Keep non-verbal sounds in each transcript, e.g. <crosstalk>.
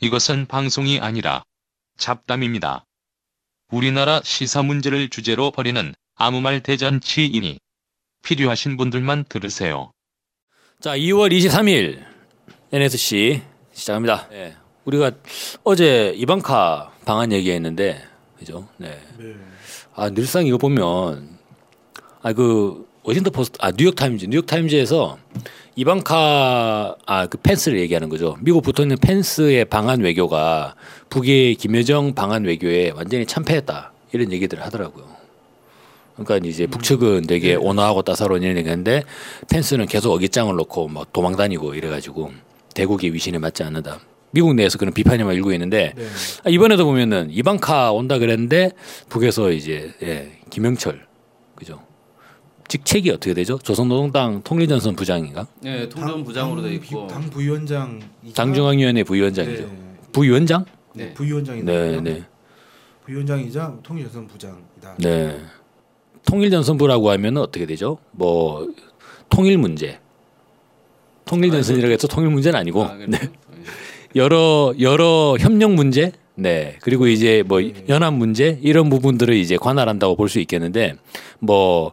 이것은 방송이 아니라 잡담입니다. 우리나라 시사 문제를 주제로 벌이는 아무 말 대잔치이니 필요하신 분들만 들으세요. 자, 2월 23일 NSC 시작합니다. 네. 우리가 어제 이방카 방한 얘기했는데 그죠? 네. 아, 늘상 이거 보면 아 그 워싱턴 포스트 아 뉴욕 타임즈 뉴욕 타임즈에서 이방카 아 그 펜스를 얘기하는 거죠. 미국 붙어 있는 펜스의 방한 외교가 북의 김여정 방한 외교에 완전히 참패했다 이런 얘기들을 하더라고요. 그러니까 이제 북측은 되게 온화하고 따사로운 이런 얘기하는데 펜스는 계속 어깃장을 놓고 막 도망다니고 이래가지고 대국의 위신에 맞지 않는다. 미국 내에서 그런 비판이 막 일고 있는데 네. 아, 이번에도 보면은 이방카 온다 그랬는데 북에서 이제 예, 김영철 그죠? 직책이 어떻게 되죠? 조선노동당 통일전선 부장인가? 네, 통전 부장으로 돼 있고. 당 부위원장 당중앙위원회 부위원장이죠. 부위원장? 네. 네. 부위원장인데 네, 네, 부위원장이자 통일전선 부장이다. 네. 통일전선부라고 하면은 어떻게 되죠? 뭐 통일 문제. 통일전선이라고 해서 통일 문제는 아니고 아, 그래요? 네. 여러 여러 협력 문제, 네 그리고 이제 뭐 네. 연합 문제 이런 부분들을 이제 관할한다고 볼 수 있겠는데 뭐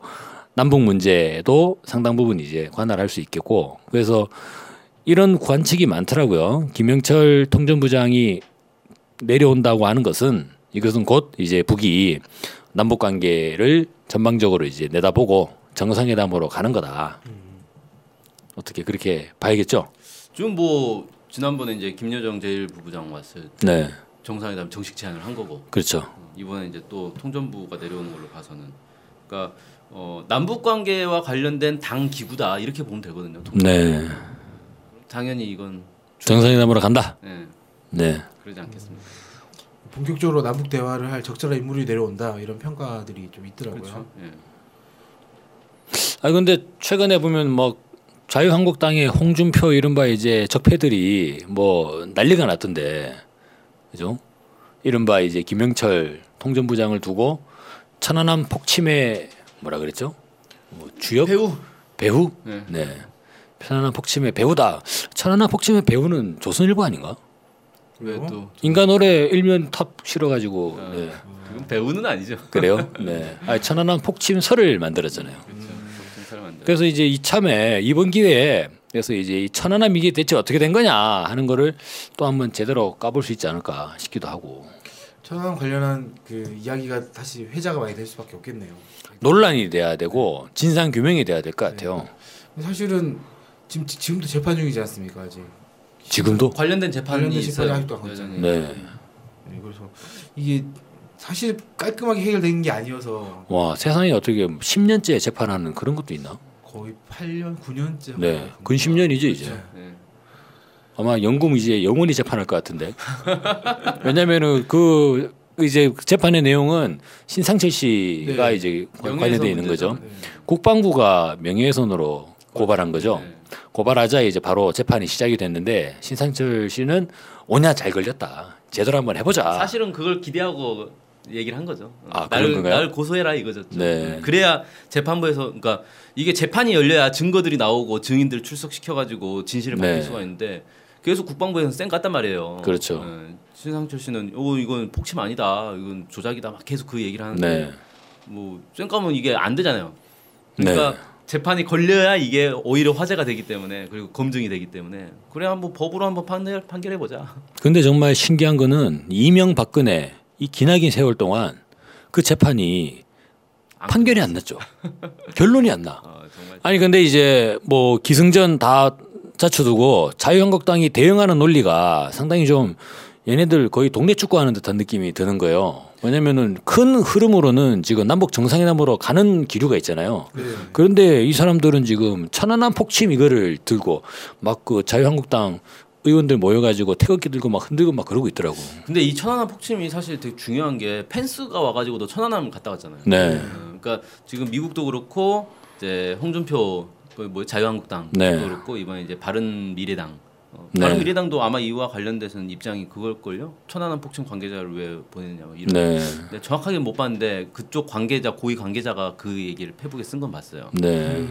남북 문제도 상당 부분 이제 관할할 수 있겠고 그래서 이런 관측이 많더라고요. 김영철 통전부장이 내려온다고 하는 것은 이것은 곧 이제 북이 남북 관계를 전방적으로 이제 내다보고 정상회담으로 가는 거다. 어떻게 그렇게 봐야겠죠? 지금 뭐 지난번에 이제 김여정 제1부부장 왔을 때 네, 정상회담 정식 제안을 한 거고 그렇죠. 어, 이번에 이제 또 통전부가 내려오는 걸로 봐서는 그러니까 어, 남북 관계와 관련된 당 기구다 이렇게 보면 되거든요. 네, 당연히 이건 정상회담으로 간다. 네, 네, 그러지 않겠습니까? 본격적으로 남북 대화를 할 적절한 인물이 내려온다 이런 평가들이 좀 있더라고요. 그렇죠. 예. 아 근데 최근에 보면 뭐 자유한국당의 홍준표 이른바 이제 적폐들이 뭐 난리가 났던데 그죠? 이른바 이제 김영철 통전부장을 두고 천안함 폭침에 뭐라 그랬죠? 뭐 주역 배후. 배후? 네. 네. 천안함 폭침의 배후다. 천안함 폭침의 배후는 조선일보 아닌가? 왜 어? 또? 인간 어뢰 일면 탑 실어가지고 아, 네. 그건 배후는 아니죠. 그래요? <laughs> 네. 아, 천안함 폭침설을 만들었잖아요. 그렇죠. 돼. 그래서 이제 이참에 이번 기회에 그래서 이제 이 천안함 이게 대체 어떻게 된 거냐 하는 거를 또 한번 제대로 까볼 수 있지 않을까 싶기도 하고 천안 관련한 그 이야기가 다시 회자가 많이 될 수밖에 없겠네요. 논란이 돼야 되고 진상 규명이 돼야 될 것 같아요. 사실은 지금 지금도 재판 중이지 않습니까 아직. 지금도 관련된 재판이 관련된 재판이. 아직도 안 여전히. 네. 네, 그래서 이게 사실 깔끔하게 해결된 게 아니어서 와 세상에 어떻게 10년째 재판하는 그런 것도 있나? 거의 8년 9년째. 네, 근 10년이죠 이제. 네. 아마 영금 이제 영원히 재판할 것 같은데. 왜냐면은 그 이제 재판의 내용은 신상철 씨가 네. 이제 관련돼 있는 거죠. 문제죠. 네. 국방부가 명예훼손으로 고발한 거죠. 네. 고발하자 이제 바로 재판이 시작이 됐는데 신상철 씨는 오냐 잘 걸렸다. 제대로 한번 해보자. 사실은 그걸 기대하고 얘기를 한 거죠. 아, 건가요? 날 고소해라 이거죠. 네. 그래야 재판부에서 그러니까 이게 재판이 열려야 증거들이 나오고 증인들 출석시켜 가지고 진실을 밝힐 네. 수가 있는데 계속 국방부에서 쌩 갔단 말이에요. 그렇죠. 네. 신상철 씨는 오 이건 폭침 아니다. 이건 조작이다. 막 계속 그 얘기를 하는데 네. 뭐쌩 까면 이게 안 되잖아요. 그러니까 네. 재판이 걸려야 이게 오히려 화제가 되기 때문에 그리고 검증이 되기 때문에 그래 한번 법으로 한번 판결 판결해 보자. 근데 정말 신기한 거는 이명 박근혜 이 기나긴 세월 동안 그 재판이 판결이 안 났죠. 결론이 안 나. <laughs> 아, 정말 아니 근데 이제 뭐 기승전 다 자초두고 자유한국당이 대응하는 논리가 상당히 좀 얘네들 거의 동네 축구하는 듯한 느낌이 드는 거예요. 왜냐면은 큰 흐름으로는 지금 남북 정상회담으로 가는 기류가 있잖아요. 네. 그런데 이 사람들은 지금 천안함 폭침 이거를 들고 막 그 자유한국당 의원들 모여가지고 태극기 들고 막 흔들고 막 그러고 있더라고. 근데 이 천안함 폭침이 사실 되게 중요한 게 펜스가 와가지고 도 천안함 갔다 왔잖아요. 네. 어, 그러니까 지금 미국도 그렇고 이제 홍준표 그 뭐 자유한국당도 네. 그렇고 이번에 이제 바른미래당 어, 네. 바른미래당도 아마 이와 관련돼서는 입장이 그걸걸요. 천안함 폭침 관계자를 왜 보냈냐 뭐 이런. 네. 근데 정확하게 못 봤는데 그쪽 관계자 고위 관계자가 그 얘기를 페북에 쓴 건 봤어요. 네.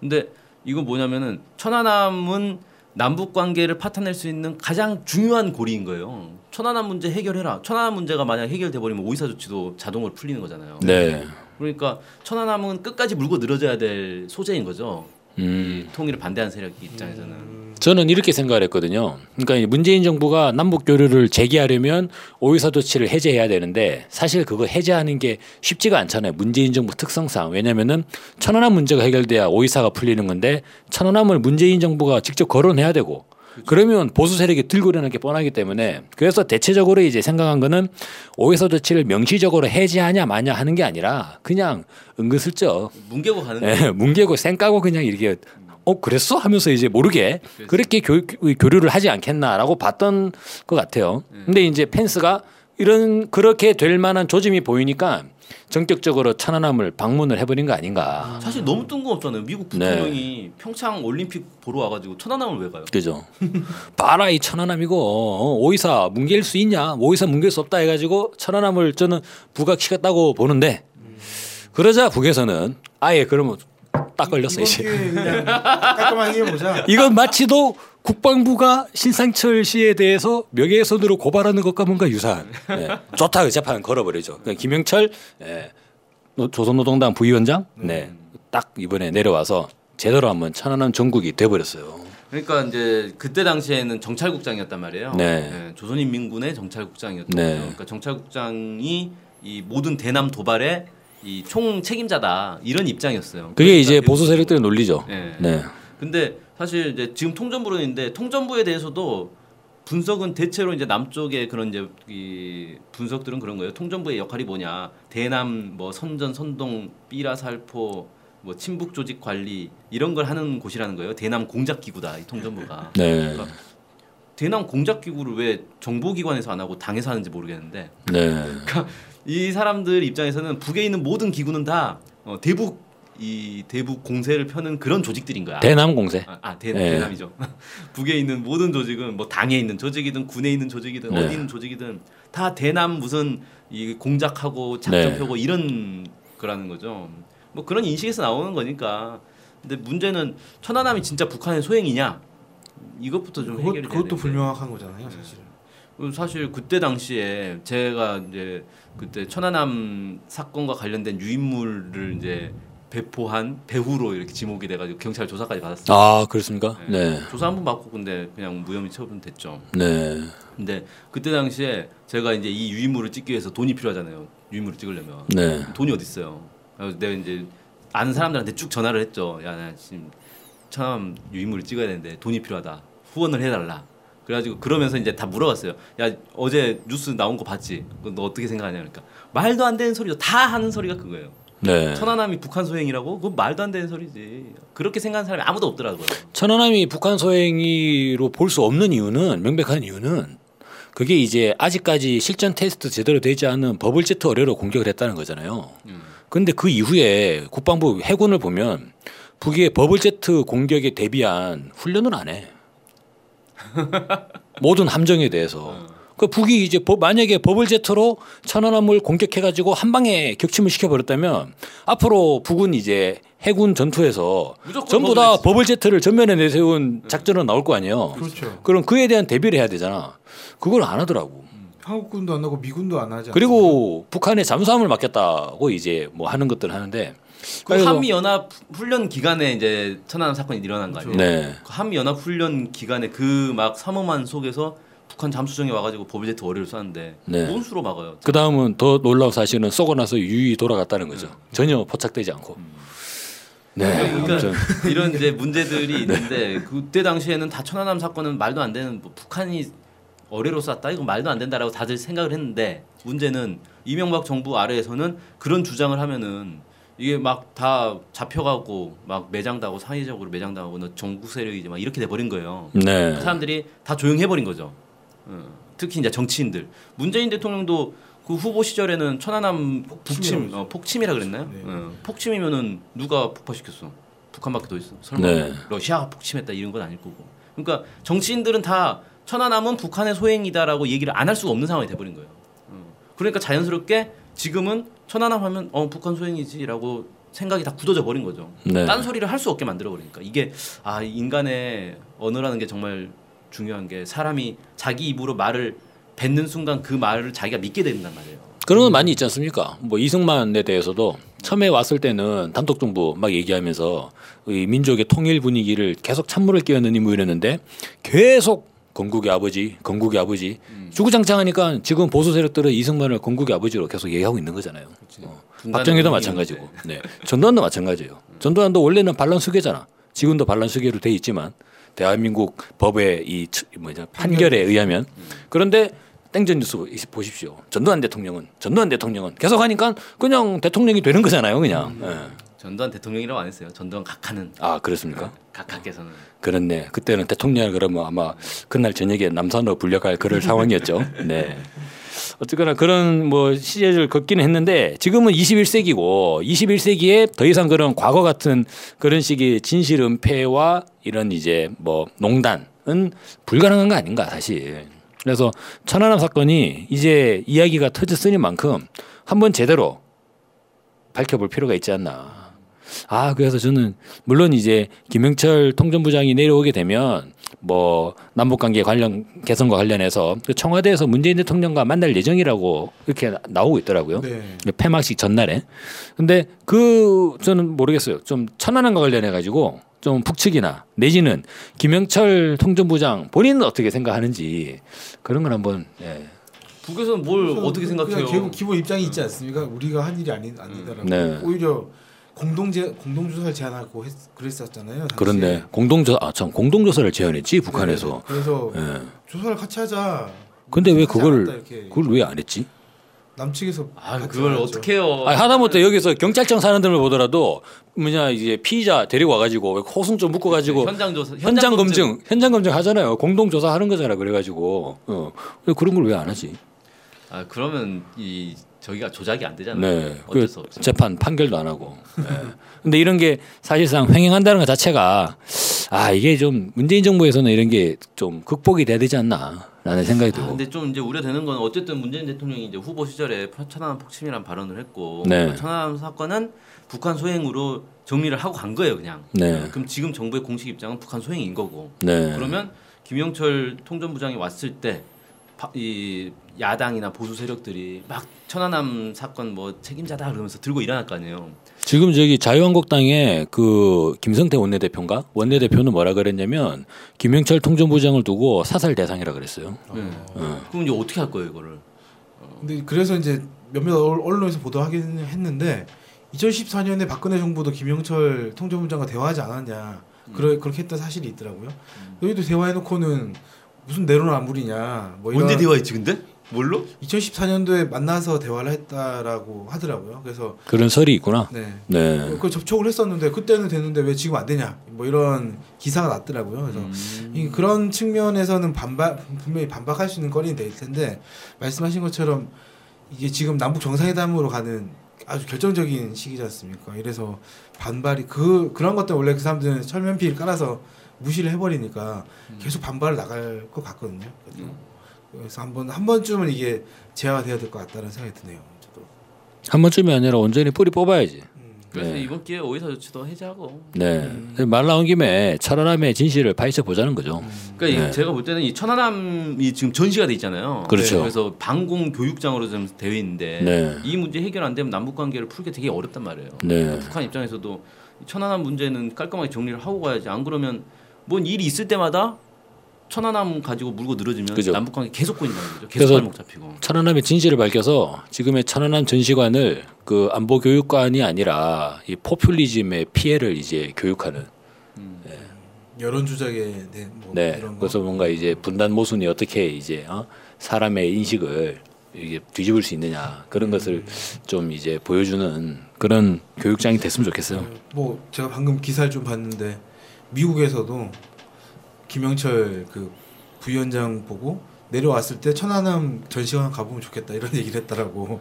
근데 이건 뭐냐면은 천안함은 남북 관계를 파탄낼 수 있는 가장 중요한 고리인 거예요. 천안함 문제 해결해라. 천안함 문제가 만약 해결돼 버리면 오이사 조치도 자동으로 풀리는 거잖아요. 네. 그러니까 천안함은 끝까지 물고 늘어져야 될 소재인 거죠. 음. 이 통일을 반대하는 세력 입장에서는. 저는 이렇게 생각을 했거든요. 그러니까 이 문재인 정부가 남북 교류를 재개하려면 오이사 조치를 해제해야 되는데 사실 그거 해제하는 게 쉽지가 않잖아요. 문재인 정부 특성상 왜냐면은 천안함 문제가 해결돼야 오이사가 풀리는 건데 천안함을 문재인 정부가 직접 거론해야 되고 그러면 보수 세력이 들고 일어나는 게 뻔하기 때문에 그래서 대체적으로 이제 생각한 거는 오이사 조치를 명시적으로 해제하냐 마냐 하는 게 아니라 그냥 은근슬쩍 뭉개고 가는 예, 거예요. 뭉개고 쌩 까고 그냥 이렇게 어 그랬어 하면서 이제 모르게 그렇게 교, 교류를 하지 않겠나라고 봤던 것 같아요. 근데 이제 펜스가 이런 그렇게 될 만한 조짐이 보이니까 전격적으로 천안함을 방문을 해버린 거 아닌가. 사실 너무 뜬금없잖아요. 미국 네. 부통령이 평창 올림픽 보러 와가지고 천안함을 왜 가요? 그죠. <laughs> 봐라 이 천안함이고 어, 오이사 뭉갤 수 있냐? 오이사 뭉갤 수 없다 해가지고 천안함을 저는 부각시켰다고 보는데 그러자 북에서는 아예 그러면 딱 걸렸어 이제. 깔끔하게 해보자. <laughs> 이건 마치도 국방부가 신상철 씨에 대해서 명예훼손으로 고발하는 것과 뭔가 유사한. 네. 좋다 그 재판 걸어버리죠. 그러니까 김영철 예. 노- 조선노동당 부위원장 네. 딱 이번에 내려와서 제대로 한번 천안함 전국이 돼버렸어요. 그러니까 이제 그때 당시에는 정찰국장이었단 말이에요. 네. 조선인민군의 정찰국장이었던 네. 거죠. 그러니까 정찰국장이 이 모든 대남 도발의 이 총 책임자다 이런 입장이었어요. 그게 이제 그러니까 보수 세력들의 논리죠. 네. 네. 근데 사실 이제 지금 통전부로 있는데 통전부에 대해서도 분석은 대체로 이제 남쪽의 그런 이제 이 분석들은 그런 거예요. 통전부의 역할이 뭐냐? 대남 뭐 선전 선동 삐라 살포 뭐 친북 조직 관리 이런 걸 하는 곳이라는 거예요. 대남 공작 기구다. 이 통전부가. <laughs> 네. 대남 공작 기구를 왜 정보기관에서 안 하고 당에서 하는지 모르겠는데 네. 이 사람들 입장에서는 북에 있는 모든 기구는 다 어, 대북 이 대북 공세를 펴는 그런 조직들인 거야. 대남 공세. 아, 아 대, 네. 대남이죠. <laughs> 북에 있는 모든 조직은 뭐 당에 있는 조직이든 군에 있는 조직이든 네. 어디 있는 조직이든 다 대남 무슨 이 공작하고 작전 네. 펴고 이런 거라는 거죠. 뭐 그런 인식에서 나오는 거니까. 근데 문제는 천안함이 진짜 북한의 소행이냐? 이것부터 좀 그것, 해결이 그것도 되는데. 불명확한 거잖아요, 사실. 그 사실 그때 당시에 제가 이제 그때 천안함 사건과 관련된 유인물을 이제 배포한 배후로 이렇게 지목이 돼가지고 경찰 조사까지 받았어요. 아 그렇습니까? 네. 조사 한 번 받고 근데 그냥 무혐의 처분됐죠. 네. 근데 그때 당시에 제가 이제 이 유인물을 찍기 위해서 돈이 필요하잖아요. 유인물을 찍으려면 네. 돈이 어디 있어요? 그래서 내가 이제 아는 사람들한테 쭉 전화를 했죠. 야, 나 지금 천암 유인물을 찍어야 되는데 돈이 필요하다. 후원을 해달라. 그래가지고 그러면서 이제 다 물어봤어요. 야 어제 뉴스 나온 거 봤지? 너 어떻게 생각하냐? 그러니까 말도 안 되는 소리죠. 다 하는 소리가 그거예요. 네. 천안함이 북한 소행이라고? 그건 말도 안 되는 소리지. 그렇게 생각하는 사람이 아무도 없더라고요. 천안함이 북한 소행으로 볼 수 없는 이유는 명백한 이유는 그게 이제 아직까지 실전 테스트 제대로 되지 않은 bubble jet 어뢰로 공격을 했다는 거잖아요. 음. 근데 그 이후에 국방부 해군을 보면 북의 bubble jet 공격에 대비한 훈련을 안 해. <laughs> 모든 함정에 대해서. 그 북이 이제 버- 만약에 bubble jet로 천안함을 공격해가지고 한 방에 격침을 시켜버렸다면 앞으로 북은 이제 해군 전투에서 전부 다 버블제트. 버블 제트를 전면에 내세운 작전은 나올 거 아니에요. 그렇죠. 그럼 그에 대한 대비를 해야 되잖아. 그걸 안 하더라고. 한국군도 안 하고 미군도 안 하지. 그리고 북한에 잠수함을 맡겼다고 이제 뭐 하는 것들 하는데 그 한미 연합 훈련 기간에 이제 천안함 사건이 일어난 거 아니에요? 네. 그 한미 연합 훈련 기간에 그 막 삼엄한 속에서 북한 잠수정에 와가지고 버블제트 어뢰를 쐈는데 네. 뭔 수로 막아요? 그 다음은 더 놀라운 사실은 쏘고 나서 유유히 돌아갔다는 거죠. 전혀 포착되지 않고. 네. 그러니까 아무튼 <laughs> 이런 이제 문제들이 있는데 그때 당시에는 다 천안함 사건은 말도 안 되는 뭐 북한이 어뢰로 쐈다 이거 말도 안 된다라고 다들 생각을 했는데 문제는 이명박 정부 아래에서는 그런 주장을 하면은 이게 막 다 잡혀가고 막 매장당하고 사회적으로 매장당하고 너 전국 세력이지 막 이렇게 돼 버린 거예요. 네. 사람들이 다 조용해 버린 거죠. 어, 특히 이제 정치인들. 문재인 대통령도 그 후보 시절에는 천안함 북침, 어, 폭침이라 그랬나요? 네. 어, 폭침이면은 누가 폭파시켰어? 북한밖에 더 있어. 설마 네. 러시아가 폭침했다 이런 건 아닐 거고. 그러니까 정치인들은 다 천안함은 북한의 소행이다라고 얘기를 안 할 수가 없는 상황이 돼버린 거예요. 어, 그러니까 자연스럽게 지금은 천안함 하면 어 북한 소행이지라고 생각이 다 굳어져 버린 거죠. 네. 딴 소리를 할 수 없게 만들어 버리니까 이게 아 인간의 언어라는 게 정말 중요한 게 사람이 자기 입으로 말을 뱉는 순간 그 말을 자기가 믿게 된단 말이에요. 그런 건 많이 있지 않습니까? 뭐 이승만에 대해서도 처음에 왔을 때는 단독 정부 막 얘기하면서 이 민족의 통일 분위기를 계속 찬물을 끼얹는 인물이었는데 계속 건국의 아버지, 건국의 아버지 주구장창하니까 지금 보수 세력들은 이승만을 건국의 아버지로 계속 얘기하고 있는 거잖아요. 어. 박정희도 마찬가지고, 네. 전두환도 마찬가지예요. 전두환도 원래는 반란 수계잖아. 지금도 반란 수계로 돼 있지만 대한민국 법의 이 치- 뭐냐 판결에 의하면 그런데 땡전 뉴스 보십시오. 전두환 대통령은 전두환 대통령은 계속 하니까 그냥 대통령이 되는 거잖아요, 그냥. 예. 전두환 대통령이라고 안 했어요. 전두환 각하는 아 그렇습니까? 각하께서는 그렇네. 그때는 대통령 그러면 아마 그날 저녁에 남산으로 불려갈 그럴 상황이었죠. <laughs> 네. 어쨌거나 그런 뭐 시절을 걷기는 했는데 지금은 21세기고 21세기에 더 이상 그런 과거 같은 그런 식의 진실 은폐와 이런 이제 뭐 농단은 불가능한 거 아닌가 사실. 그래서 천안함 사건이 이제 이야기가 터졌으니 만큼 한번 제대로 밝혀볼 필요가 있지 않나. 아 그래서 저는 물론 이제 김영철 통전부장이 내려오게 되면 뭐 남북 관계 관련 개선과 관련해서 그 청와대에서 문재인 대통령과 만날 예정이라고 이렇게 나오고 있더라고요. 네. 폐막식 전날에. 근데 그 저는 모르겠어요. 좀 천안함과 관련해 가지고 좀 북측이나 내지는 김영철 통전부장 본인은 어떻게 생각하는지 그런 걸 한번 예. 북에서는 뭘 어떻게 생각해요? 기본, 기본 입장이 있지 않습니까? 우리가 한 일이 아니, 아니다라고. 네. 오히려 공동제 공동조사를 제안하고 했, 그랬었잖아요. 당시에. 그런데 공동조 아참 공동조사를 제안했지 북한에서. 네. 그래서 예. 조사를 같이 하자. 근데 왜 그걸 않았다. 그걸 왜 안 했지? 남측에서 아 그걸. 어떻게 해요? 아니, 하다못해 여기서 경찰청 사람들을 보더라도 뭐냐 이제 피의자 데리고 와가지고 호승 좀 묶어가지고 현장 조사, 현장 검증 현장 검증 하잖아요. 공동 조사 하는 거잖아. 그래가지고 어. 왜 그런 걸 왜 안 하지? 아 그러면 이 저기가 조작이 안 되잖아요. 네. 그. 재판 판결도 안 하고. 네. 근데 이런 게 사실상 횡행한다는 것 자체가 아 이게 좀 문재인 정부에서는 이런 게 좀 극복이 돼야 되지 않나라는 생각이 아, 들고. 근데 좀 이제 우려되는 건 어쨌든 문재인 대통령이 이제 후보 시절에 천안함 폭침이란 발언을 했고 네. 그 천안함 사건은 북한 소행으로 정리를 하고 간 거예요, 그냥. 네. 그럼 지금 정부의 공식 입장은 북한 소행인 거고. 네. 그러면 김영철 통전부장이 왔을 때 이 야당이나 보수 세력들이 막 천안함 사건 뭐 책임자다 그러면서 들고 일어날 거 아니에요. 지금 저기 자유한국당의 그 김성태 원내대표인가 원내대표는 뭐라 그랬냐면 김영철 통전부장을 두고 사살 대상이라 그랬어요. 네. 어. 그럼 이제 어떻게 할 거예요, 이거를? 근데 그래서 이제 몇몇 언- 언론에서 보도하긴 했는데 2014년에 박근혜 정부도 김영철 통전부장과 대화하지 않았냐 그러, 그렇게 했던 사실이 있더라고요. 여기도 대화해놓고는 무슨 내로남불이냐 뭐 이런 언제 대화했지 근데? 뭘로? 2014년도에 만나서 대화를 했다라고 하더라고요. 그래서 그런 설이 있구나. 네. 네. 그 접촉을 했었는데 그때는 됐는데 왜 지금 안 되냐 뭐 이런 기사가 났더라고요. 그래서 음. 이 그런 측면에서는 반박 분명히 반박할 수 있는 거리는 될 텐데 말씀하신 것처럼 이게 지금 남북 정상회담으로 가는 아주 결정적인 시기지 않습니까? 이래서 반발이 그 그런 것들 원래 그 사람들은 철면피를 깔아서 무시를 해버리니까 계속 반발을 나갈 것 같거든요. 그래서, 그래서 한번 한 번쯤은 이게 제어가 돼야 될 것 같다는 생각이 드네요. 저도. 한 번쯤이 아니라 온전히 뿌리 뽑아야지. 그래서 네. 이번 기회에 오이사 조치도 해제하고. 네. 말 나온 김에 철원함의 진실을 파헤쳐 보자는 거죠. 그러니까 이 네. 제가 볼 때는 이 천안함이 지금 전시가 돼 있잖아요. 그렇죠. 그래서 방공 교육장으로 좀 되어 있는데 네. 이 문제 해결 안 되면 남북 관계를 풀기 되게 어렵단 말이에요. 네. 그러니까 북한 입장에서도 이 천안함 문제는 깔끔하게 정리를 하고 가야지. 안 그러면 뭔 일이 있을 때마다 천안함 가지고 물고 늘어지면 그죠. 남북 관계 계속 꼬인다는 거죠. 계속 그래서 발목 잡히고. 천안함의 진실을 밝혀서 지금의 천안함 전시관을 그 안보 교육관이 아니라 이 포퓰리즘의 피해를 이제 교육하는 여론 조작에 대한 뭐 네. 이런 거. 그래서 뭔가 이제 분단 모순이 어떻게 이제 어? 사람의 인식을 이게 뒤집을 수 있느냐 그런 것을 좀 이제 보여주는 그런 교육장이 됐으면 좋겠어요. 뭐 제가 방금 기사를 좀 봤는데 미국에서도 김영철 그 부위원장 보고 내려왔을 때 천안함 전시관 가보면 좋겠다 이런 <laughs> 얘기를 했다라고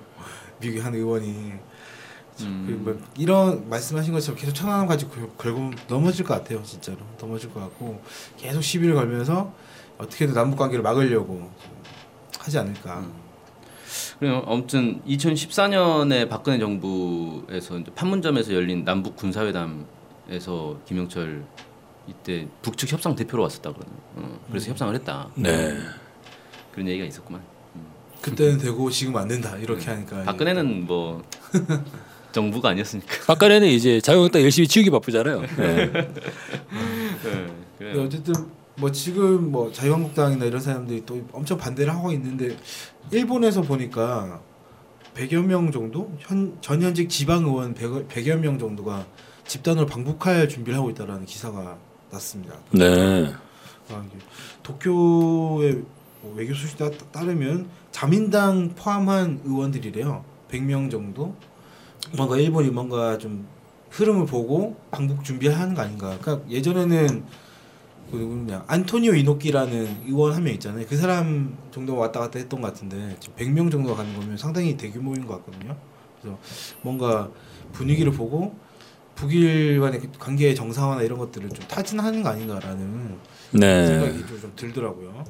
미국의 한 의원이 음. 뭐 이런 말씀하신 것처럼 계속 천안함 가지고 걸- 걸고 넘어질 것 같아요 진짜로 넘어질 것 같고 계속 시비를 걸면서 어떻게든 남북 관계를 막으려고 하지 않을까. 음. 그래요. 아무튼 2014년에 박근혜 정부에서 판문점에서 열린 남북 군사회담에서 김영철 이때 북측 협상 대표로 왔었다 그러네요. 어, 그래서 협상을 했다. 네. 그런 얘기가 있었구만. 그때는 되고 지금 안 된다 이렇게 하니까 박근혜는 뭐 <laughs> 정부가 아니었으니까. 박근혜는 이제 자유한국당 열심히 지우기 바쁘잖아요. 네. 네, 그래요. 어쨌든 뭐 지금 뭐 자유한국당이나 이런 사람들이 또 엄청 반대를 하고 있는데 일본에서 보니까 100여 명 정도 현 전현직 지방 의원 100, 100여 명 정도가 집단으로 방북할 준비를 하고 있다라는 기사가 났습니다. 네. 아, 도쿄의 뭐 외교 소식 따, 따르면 자민당 포함한 의원들이래요. 100명 정도. 뭔가 일본이 뭔가 좀 흐름을 보고 방북 준비하는 거 아닌가. 그러니까 예전에는 그 누구냐 안토니오 이노키라는 의원 한 명 있잖아요. 그 사람 정도 왔다 갔다 했던 것 같은데 지금 100명 정도가 가는 거면 상당히 대규모인 것 같거든요. 그래서 뭔가 분위기를 보고 북일 간의 그 관계 정상화나 이런 것들을 좀 타진하는 거 아닌가라는 네. 생각이 좀, 좀 들더라고요.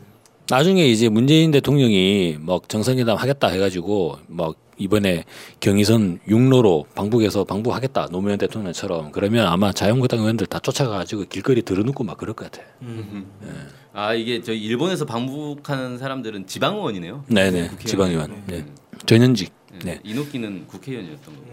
나중에 이제 문재인 대통령이 뭐 정상회담 하겠다 해가지고 막 이번에 경의선 육로로 방북해서 방북하겠다 노무현 대통령처럼 그러면 아마 자유한국당 의원들 다 쫓아가가지고 길거리 들어눕고 막 그럴 것 같아. 아 이게 저희 일본에서 방북하는 사람들은 지방 의원이네요. 네네 국회의원. 지방의원. 네. 전현직. 네. 네. 이노키는 국회의원이었던 거고.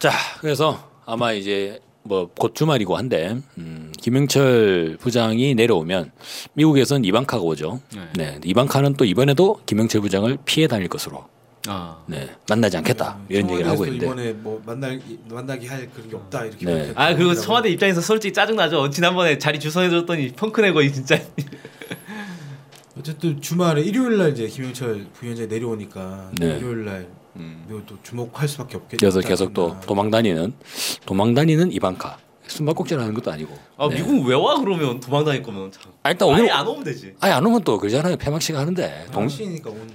자 그래서 아마 이제 뭐 곧 주말이고 한데 음, 김영철 부장이 내려오면 미국에선 이방카가 오죠. 네. 네. 이방카는 또 이번에도 김영철 부장을 피해 다닐 것으로 아. 네. 만나지 않겠다 이런 얘기를 하고 있는데. 이번에 뭐 만날 만나게 할 그런 게 없다 이렇게. 네. 아 그리고. 청와대 입장에서 솔직히 짜증 나죠. 지난번에 자리 주선해줬더니 펑크 내고 진짜. 어쨌든 주말에 일요일 날 이제 김영철 부위원장이 내려오니까 네. 일요일 날 음. 또 주목할 수밖에 없겠다. 그래서 계속 또 도망 다니는 도망 다니는 이방카 숨바꼭질하는 것도 아니고. 아 네. 미국 왜 와 그러면 도망 다닐 거면 참. 아, 일단 아예 오늘 안 오면 되지. 아니 안 오면 또 그러잖아요 폐막식 하는데 동.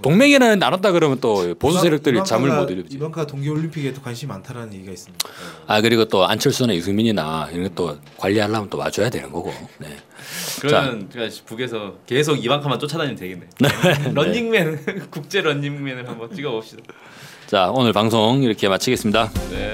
동맹이라는 안 왔다 그러면 또 보수 세력들이 잠을 못 이루지. 이번카 동계 올림픽에 또 관심이 많다라는 얘기가 있습니다. 아 그리고 또 안철수나 유승민이나 이런 것도 관리하려면 또 와줘야 되는 거고. 네. 그러면 제가 북에서 계속 이방카만 쫓아다니면 되겠네. <laughs> 런닝맨 <laughs> 국제 런닝맨을 한번 찍어봅시다. 자 오늘 방송 이렇게 마치겠습니다. 네.